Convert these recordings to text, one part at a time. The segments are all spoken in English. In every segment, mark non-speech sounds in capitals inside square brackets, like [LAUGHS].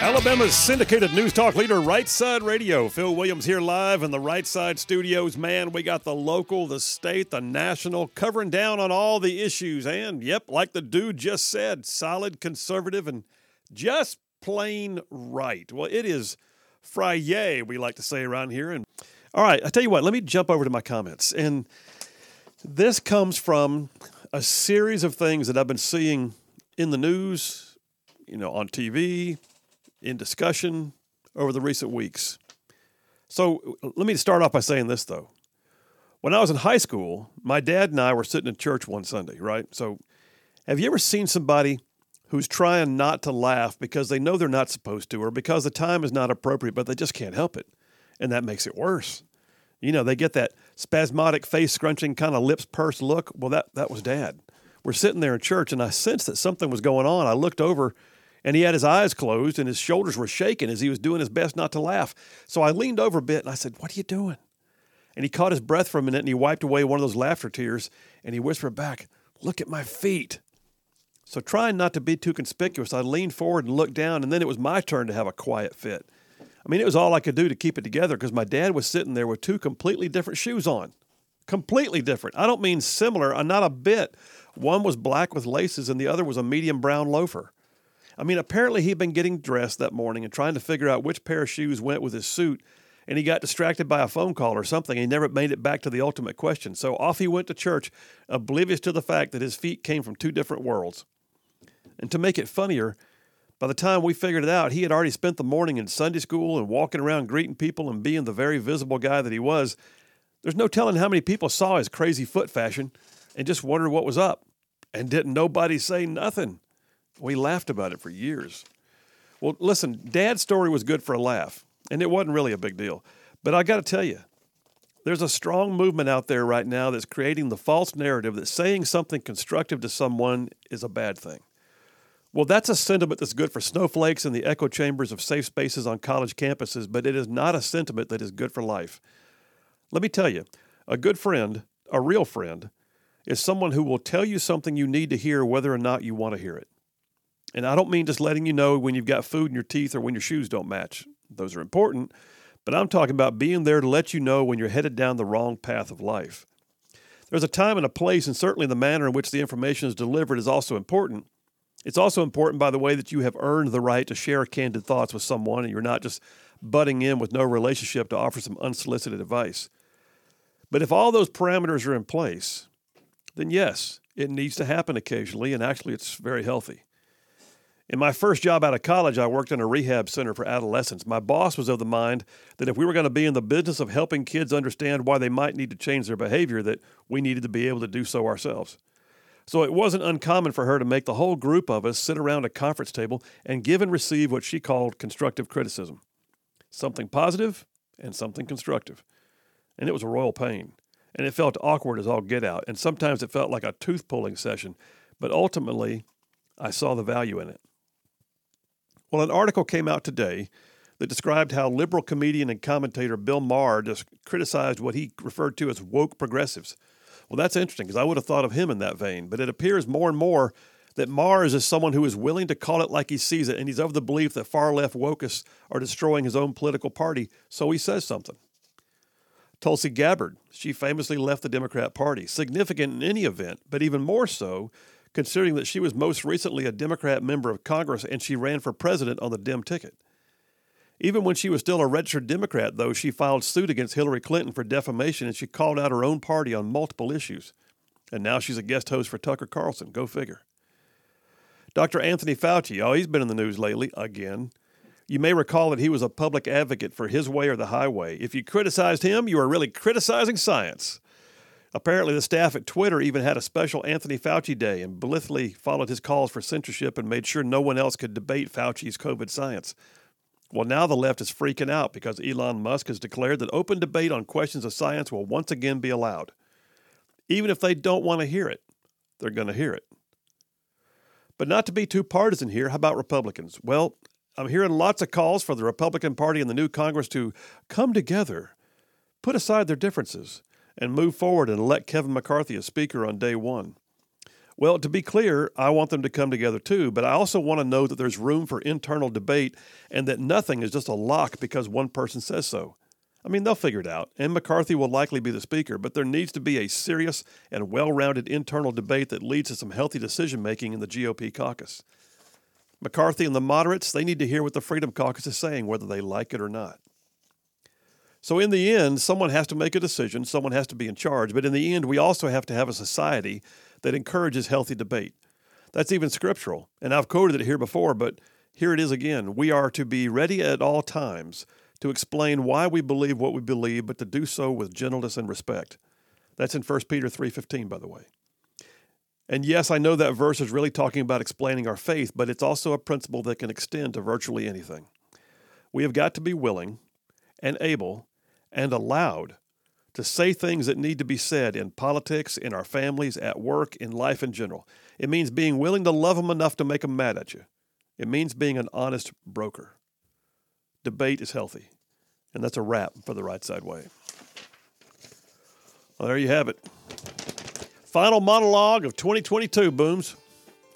Alabama's syndicated news talk leader, Right Side Radio. Phil Williams here live in the Right Side studios. Man, we got the local, the state, the national, covering down on all the issues. And, yep, like the dude just said, solid, conservative, and just plain right. Well, it is Friday, we like to say around here. And all right, I tell you what, let me jump over to my comments. And this comes from a series of things that I've been seeing in the news, you know, on TV, in discussion over the recent weeks. So let me start off by saying this, though. When I was in high school, my dad and I were sitting in church one Sunday, right? So have you ever seen somebody who's trying not to laugh because they know they're not supposed to or because the time is not appropriate, but they just can't help it? And that makes it worse. You know, they get that spasmodic face scrunching kind of lips pursed look. Well, that, that was dad. We're sitting there in church, and I sensed that something was going on. I looked over and he had his eyes closed and his shoulders were shaking as he was doing his best not to laugh. So I leaned over a bit and I said, What are you doing? And he caught his breath for a minute and he wiped away one of those laughter tears and he whispered back, Look at my feet. So trying not to be too conspicuous, I leaned forward and looked down, and then it was my turn to have a quiet fit. I mean, it was all I could do to keep it together because my dad was sitting there with two completely different shoes on. Completely different. I don't mean similar, uh, not a bit. One was black with laces and the other was a medium brown loafer. I mean, apparently he'd been getting dressed that morning and trying to figure out which pair of shoes went with his suit, and he got distracted by a phone call or something. He never made it back to the ultimate question. So off he went to church, oblivious to the fact that his feet came from two different worlds. And to make it funnier, by the time we figured it out, he had already spent the morning in Sunday school and walking around greeting people and being the very visible guy that he was. There's no telling how many people saw his crazy foot fashion and just wondered what was up. And didn't nobody say nothing. We laughed about it for years. Well, listen, Dad's story was good for a laugh, and it wasn't really a big deal. But I got to tell you, there's a strong movement out there right now that's creating the false narrative that saying something constructive to someone is a bad thing. Well, that's a sentiment that's good for snowflakes in the echo chambers of safe spaces on college campuses, but it is not a sentiment that is good for life. Let me tell you, a good friend, a real friend, is someone who will tell you something you need to hear whether or not you want to hear it. And I don't mean just letting you know when you've got food in your teeth or when your shoes don't match. Those are important. But I'm talking about being there to let you know when you're headed down the wrong path of life. There's a time and a place, and certainly the manner in which the information is delivered is also important. It's also important, by the way, that you have earned the right to share candid thoughts with someone and you're not just butting in with no relationship to offer some unsolicited advice. But if all those parameters are in place, then yes, it needs to happen occasionally, and actually, it's very healthy. In my first job out of college, I worked in a rehab center for adolescents. My boss was of the mind that if we were going to be in the business of helping kids understand why they might need to change their behavior, that we needed to be able to do so ourselves. So it wasn't uncommon for her to make the whole group of us sit around a conference table and give and receive what she called constructive criticism something positive and something constructive. And it was a royal pain. And it felt awkward as all get out. And sometimes it felt like a tooth pulling session. But ultimately, I saw the value in it. Well, an article came out today that described how liberal comedian and commentator Bill Maher just criticized what he referred to as woke progressives. Well, that's interesting because I would have thought of him in that vein, but it appears more and more that Maher is someone who is willing to call it like he sees it, and he's of the belief that far left wokists are destroying his own political party, so he says something. Tulsi Gabbard, she famously left the Democrat Party, significant in any event, but even more so considering that she was most recently a Democrat member of Congress and she ran for president on the Dem ticket. Even when she was still a registered Democrat, though, she filed suit against Hillary Clinton for defamation and she called out her own party on multiple issues. And now she's a guest host for Tucker Carlson. Go figure. Dr. Anthony Fauci, oh, he's been in the news lately again. You may recall that he was a public advocate for his way or the highway. If you criticized him, you are really criticizing science. Apparently, the staff at Twitter even had a special Anthony Fauci day and blithely followed his calls for censorship and made sure no one else could debate Fauci's COVID science. Well, now the left is freaking out because Elon Musk has declared that open debate on questions of science will once again be allowed. Even if they don't want to hear it, they're going to hear it. But not to be too partisan here, how about Republicans? Well, I'm hearing lots of calls for the Republican Party and the new Congress to come together, put aside their differences, and move forward and elect Kevin McCarthy as Speaker on day one. Well, to be clear, I want them to come together too, but I also want to know that there's room for internal debate and that nothing is just a lock because one person says so. I mean, they'll figure it out, and McCarthy will likely be the Speaker, but there needs to be a serious and well rounded internal debate that leads to some healthy decision making in the GOP caucus. McCarthy and the moderates, they need to hear what the Freedom Caucus is saying, whether they like it or not. So, in the end, someone has to make a decision, someone has to be in charge, but in the end, we also have to have a society that encourages healthy debate. That's even scriptural, and I've quoted it here before, but here it is again. We are to be ready at all times to explain why we believe what we believe, but to do so with gentleness and respect. That's in 1 Peter 3:15 by the way. And yes, I know that verse is really talking about explaining our faith, but it's also a principle that can extend to virtually anything. We have got to be willing and able and allowed to say things that need to be said in politics, in our families, at work, in life in general. It means being willing to love them enough to make them mad at you. It means being an honest broker. Debate is healthy. And that's a wrap for the right side way. Well, there you have it. Final monologue of 2022, Booms.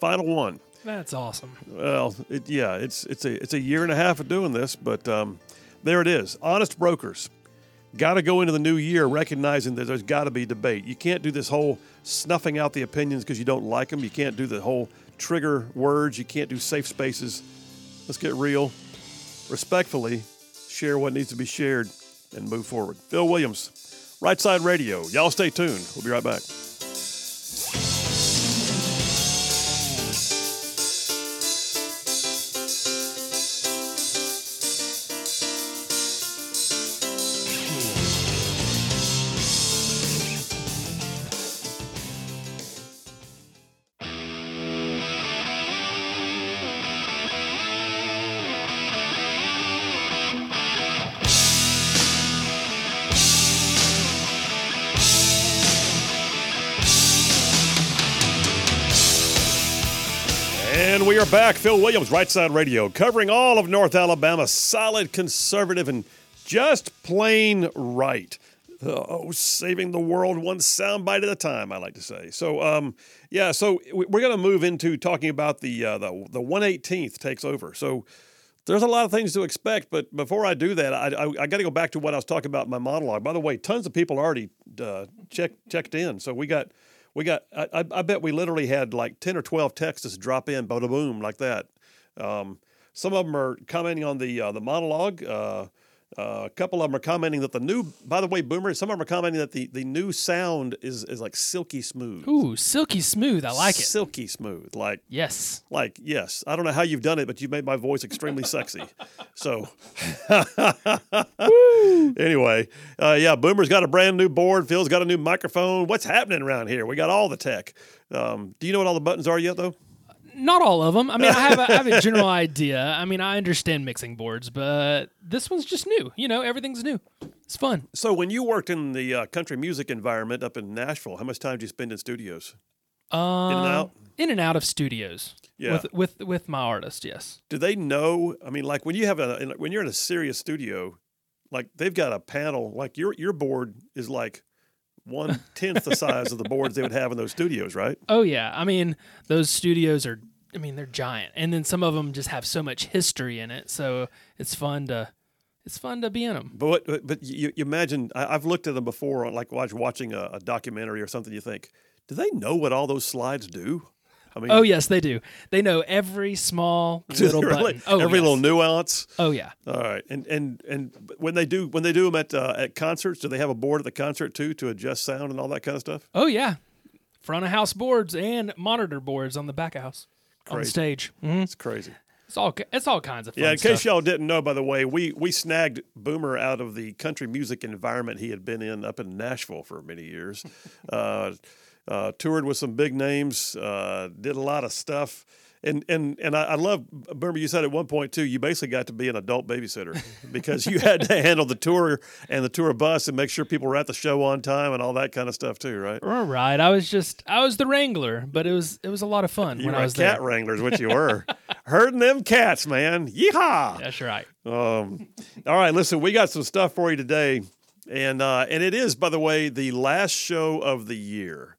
Final one. That's awesome. Well, it, yeah, it's it's a it's a year and a half of doing this, but um, there it is. Honest brokers. Got to go into the new year recognizing that there's got to be debate. You can't do this whole snuffing out the opinions because you don't like them. You can't do the whole trigger words. You can't do safe spaces. Let's get real. Respectfully, share what needs to be shared and move forward. Phil Williams, Right Side Radio. Y'all stay tuned. We'll be right back. And we are back. Phil Williams, Right Side Radio, covering all of North Alabama. Solid, conservative, and just plain right. Oh, saving the world one soundbite at a time, I like to say. So, um, yeah, so we're going to move into talking about the, uh, the the 118th takes over. So, there's a lot of things to expect, but before I do that, I, I, I got to go back to what I was talking about in my monologue. By the way, tons of people already uh, checked checked in. So we got we got I, I bet we literally had like 10 or 12 texts drop in bada boom like that. Um, some of them are commenting on the uh, the monologue uh, uh, a couple of them are commenting that the new by the way boomer some of them are commenting that the, the new sound is is like silky smooth. Ooh, silky smooth. I like it. silky smooth. Like Yes. like yes. I don't know how you've done it but you've made my voice extremely sexy. [LAUGHS] So [LAUGHS] anyway uh, yeah boomer's got a brand new board. Phil's got a new microphone. What's happening around here? We got all the tech. Um, do you know what all the buttons are yet though Not all of them. I mean, I have a, I have a general [LAUGHS] idea. I mean, I understand mixing boards, but this one's just new. You know, everything's new. It's fun. so when you worked in the uh, country music environment up in nashville how much time did you spend in studios Um, and out? In and out of studios. Yeah. With with with my artist. Yes. do they know i mean like when you have a when you're in a serious studio like they've got a panel like your your board is like one tenth the size of the boards they would have in those studios right Oh yeah. I mean, those studios are. I mean, they're giant, and then some of them just have so much history in it. So it's fun to. It's fun to be in them. But what, but- but you, you imagine I, I've looked at them before, like watch, watching a, a documentary or something. You think, do they know what all those slides do? I mean, Oh yes, they do. They know every small [LAUGHS] little really? button. Oh, every yes. little nuance. Oh yeah. All right, and and and when they do when they do them at uh, at concerts, do they have a board at the concert too to adjust sound and all that kind of stuff? Oh yeah. Front of house boards and monitor boards on the back of house on the Crazy. stage. Mhm. It's crazy. It's all it's all kinds of fun Yeah, in stuff. case y'all didn't know, by the way, we we snagged Boomer out of the country music environment he had been in up in Nashville for many years. [LAUGHS] uh, uh, toured with some big names, uh, did a lot of stuff, and and and I, I love. Remember, you said at one point too. You basically got to be an adult babysitter [LAUGHS] because you had to handle the tour and the tour bus and make sure people were at the show on time and all that kind of stuff too, right? All right. I was just I was the wrangler, but it was it was a lot of fun You when were I a was cat there. wrangler, is what you were. [LAUGHS] Herding them cats, man. Yeehaw! That's right. Um, all right, listen, we got some stuff for you today, and uh, and it is, by the way, the last show of the year,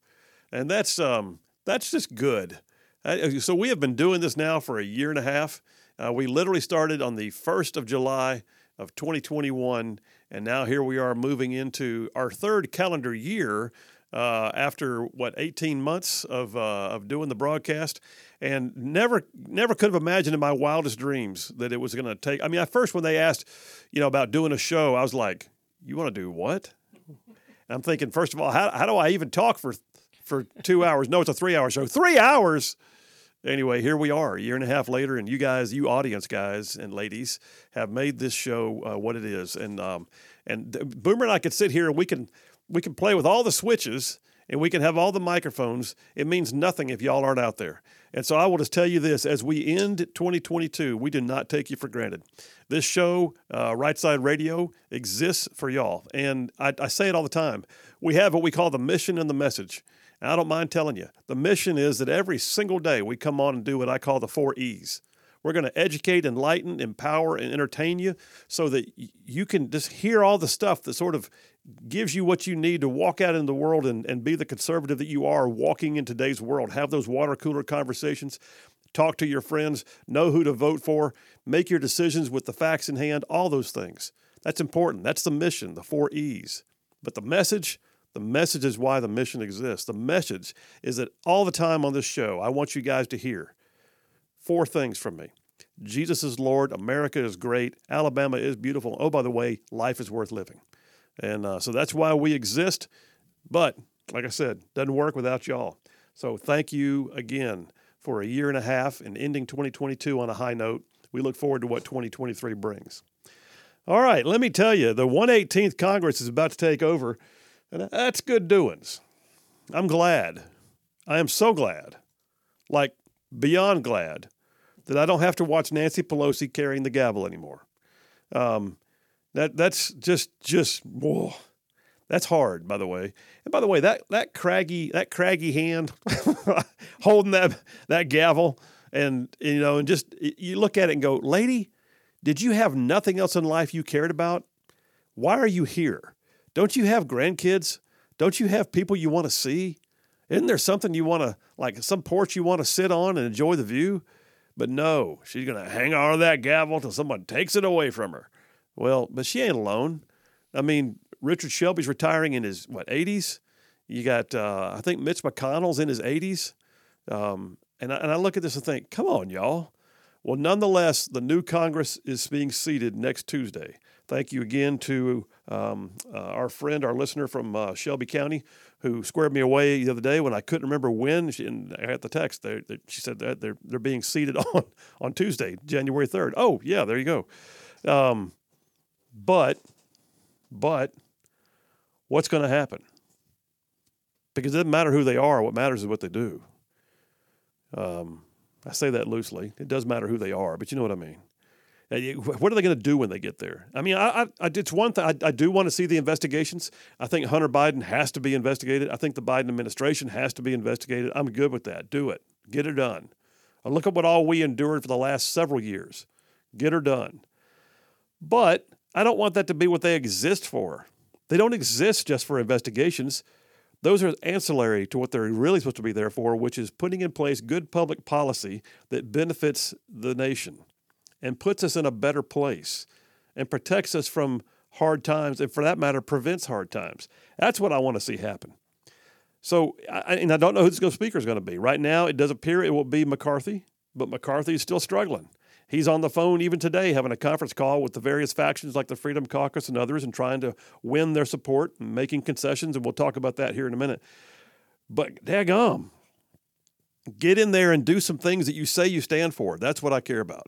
and that's um that's just good. Uh, so we have been doing this now for a year and a half. Uh, we literally started on the first of July of 2021, and now here we are moving into our third calendar year. Uh, after what 18 months of uh, of doing the broadcast, and never never could have imagined in my wildest dreams that it was going to take. I mean, at first when they asked, you know, about doing a show, I was like, "You want to do what?" And I'm thinking, first of all, how how do I even talk for for two hours? No, it's a three hour show. Three hours. Anyway, here we are, a year and a half later, and you guys, you audience guys and ladies, have made this show uh, what it is. And um, and Boomer and I could sit here and we can we can play with all the switches and we can have all the microphones. It means nothing if y'all aren't out there. And so I will just tell you this: as we end 2022, we do not take you for granted. This show, uh, Right Side Radio, exists for y'all, and I, I say it all the time. We have what we call the mission and the message. And I don't mind telling you, the mission is that every single day we come on and do what I call the four E's. We're going to educate, enlighten, empower, and entertain you so that you can just hear all the stuff that sort of gives you what you need to walk out in the world and, and be the conservative that you are walking in today's world. Have those water cooler conversations, talk to your friends, know who to vote for, make your decisions with the facts in hand, all those things. That's important. That's the mission, the four E's. But the message, the message is why the mission exists. The message is that all the time on this show, I want you guys to hear four things from me. Jesus is Lord. America is great. Alabama is beautiful. Oh, by the way, life is worth living. And uh, so that's why we exist. But like I said, doesn't work without y'all. So thank you again for a year and a half and ending 2022 on a high note. We look forward to what 2023 brings. All right, let me tell you, the 118th Congress is about to take over, and that's good doings. I'm glad. I am so glad, like beyond glad, that I don't have to watch Nancy Pelosi carrying the gavel anymore. Um, that that's just just whoa. That's hard, by the way. And by the way, that that craggy that craggy hand [LAUGHS] holding that that gavel, and you know, and just you look at it and go, lady, did you have nothing else in life you cared about? Why are you here? Don't you have grandkids? Don't you have people you want to see? Isn't there something you want to like some porch you want to sit on and enjoy the view? But no, she's going to hang on to that gavel till someone takes it away from her. Well, but she ain't alone. I mean, Richard Shelby's retiring in his what 80s. You got uh, I think Mitch McConnell's in his 80s. Um, and I, and I look at this and think, come on, y'all. Well, nonetheless, the new Congress is being seated next Tuesday. Thank you again to um, uh, our friend, our listener from uh, Shelby County, who squared me away the other day when I couldn't remember when. She, and I the text. They, they, she said that they're they're being seated [LAUGHS] on on Tuesday, January third. Oh yeah, there you go. Um, but but what's going to happen? Because it doesn't matter who they are. What matters is what they do. Um, I say that loosely. It does matter who they are, but you know what I mean. Uh, what are they going to do when they get there? I mean, I, I, it's one thing. I, I do want to see the investigations. I think Hunter Biden has to be investigated. I think the Biden administration has to be investigated. I'm good with that. Do it. Get it done. I look at what all we endured for the last several years. Get her done. But I don't want that to be what they exist for. They don't exist just for investigations. Those are ancillary to what they're really supposed to be there for, which is putting in place good public policy that benefits the nation and puts us in a better place and protects us from hard times and, for that matter, prevents hard times. That's what I want to see happen. So, I, and I don't know who the speaker is going to be. Right now, it does appear it will be McCarthy, but McCarthy is still struggling. He's on the phone even today having a conference call with the various factions like the Freedom Caucus and others and trying to win their support and making concessions. And we'll talk about that here in a minute. But daggum, get in there and do some things that you say you stand for. That's what I care about.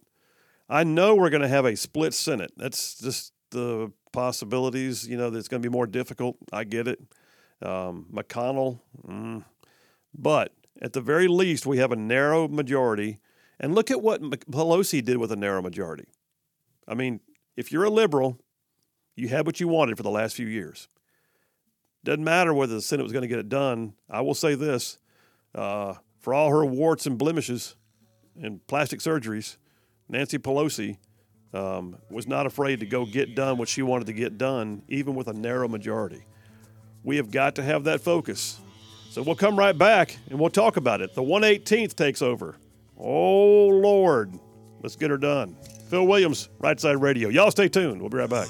I know we're going to have a split Senate. That's just the possibilities. You know, that's going to be more difficult. I get it. Um, McConnell, mm. but at the very least, we have a narrow majority And look at what Pelosi did with a narrow majority. I mean, if you're a liberal, you had what you wanted for the last few years. Doesn't matter whether the Senate was going to get it done. I will say this uh, for all her warts and blemishes and plastic surgeries, Nancy Pelosi um, was not afraid to go get done what she wanted to get done, even with a narrow majority. We have got to have that focus. So we'll come right back and we'll talk about it. The 118th takes over. Oh, Lord. Let's get her done. Phil Williams, Right Side Radio. Y'all stay tuned. We'll be right back.